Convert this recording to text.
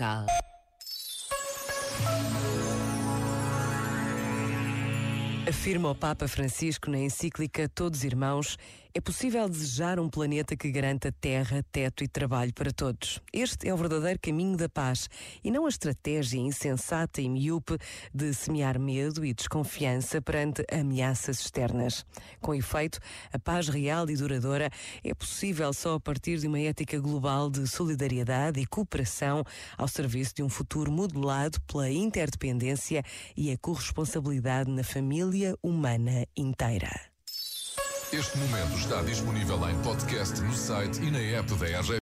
lokaal. Afirma o Papa Francisco na encíclica Todos Irmãos, é possível desejar um planeta que garanta terra, teto e trabalho para todos. Este é o verdadeiro caminho da paz e não a estratégia insensata e miúpe de semear medo e desconfiança perante ameaças externas. Com efeito, a paz real e duradoura é possível só a partir de uma ética global de solidariedade e cooperação ao serviço de um futuro modelado pela interdependência e a corresponsabilidade na família família humana inteira. Este momento está disponível em podcast no site e na app da RGP.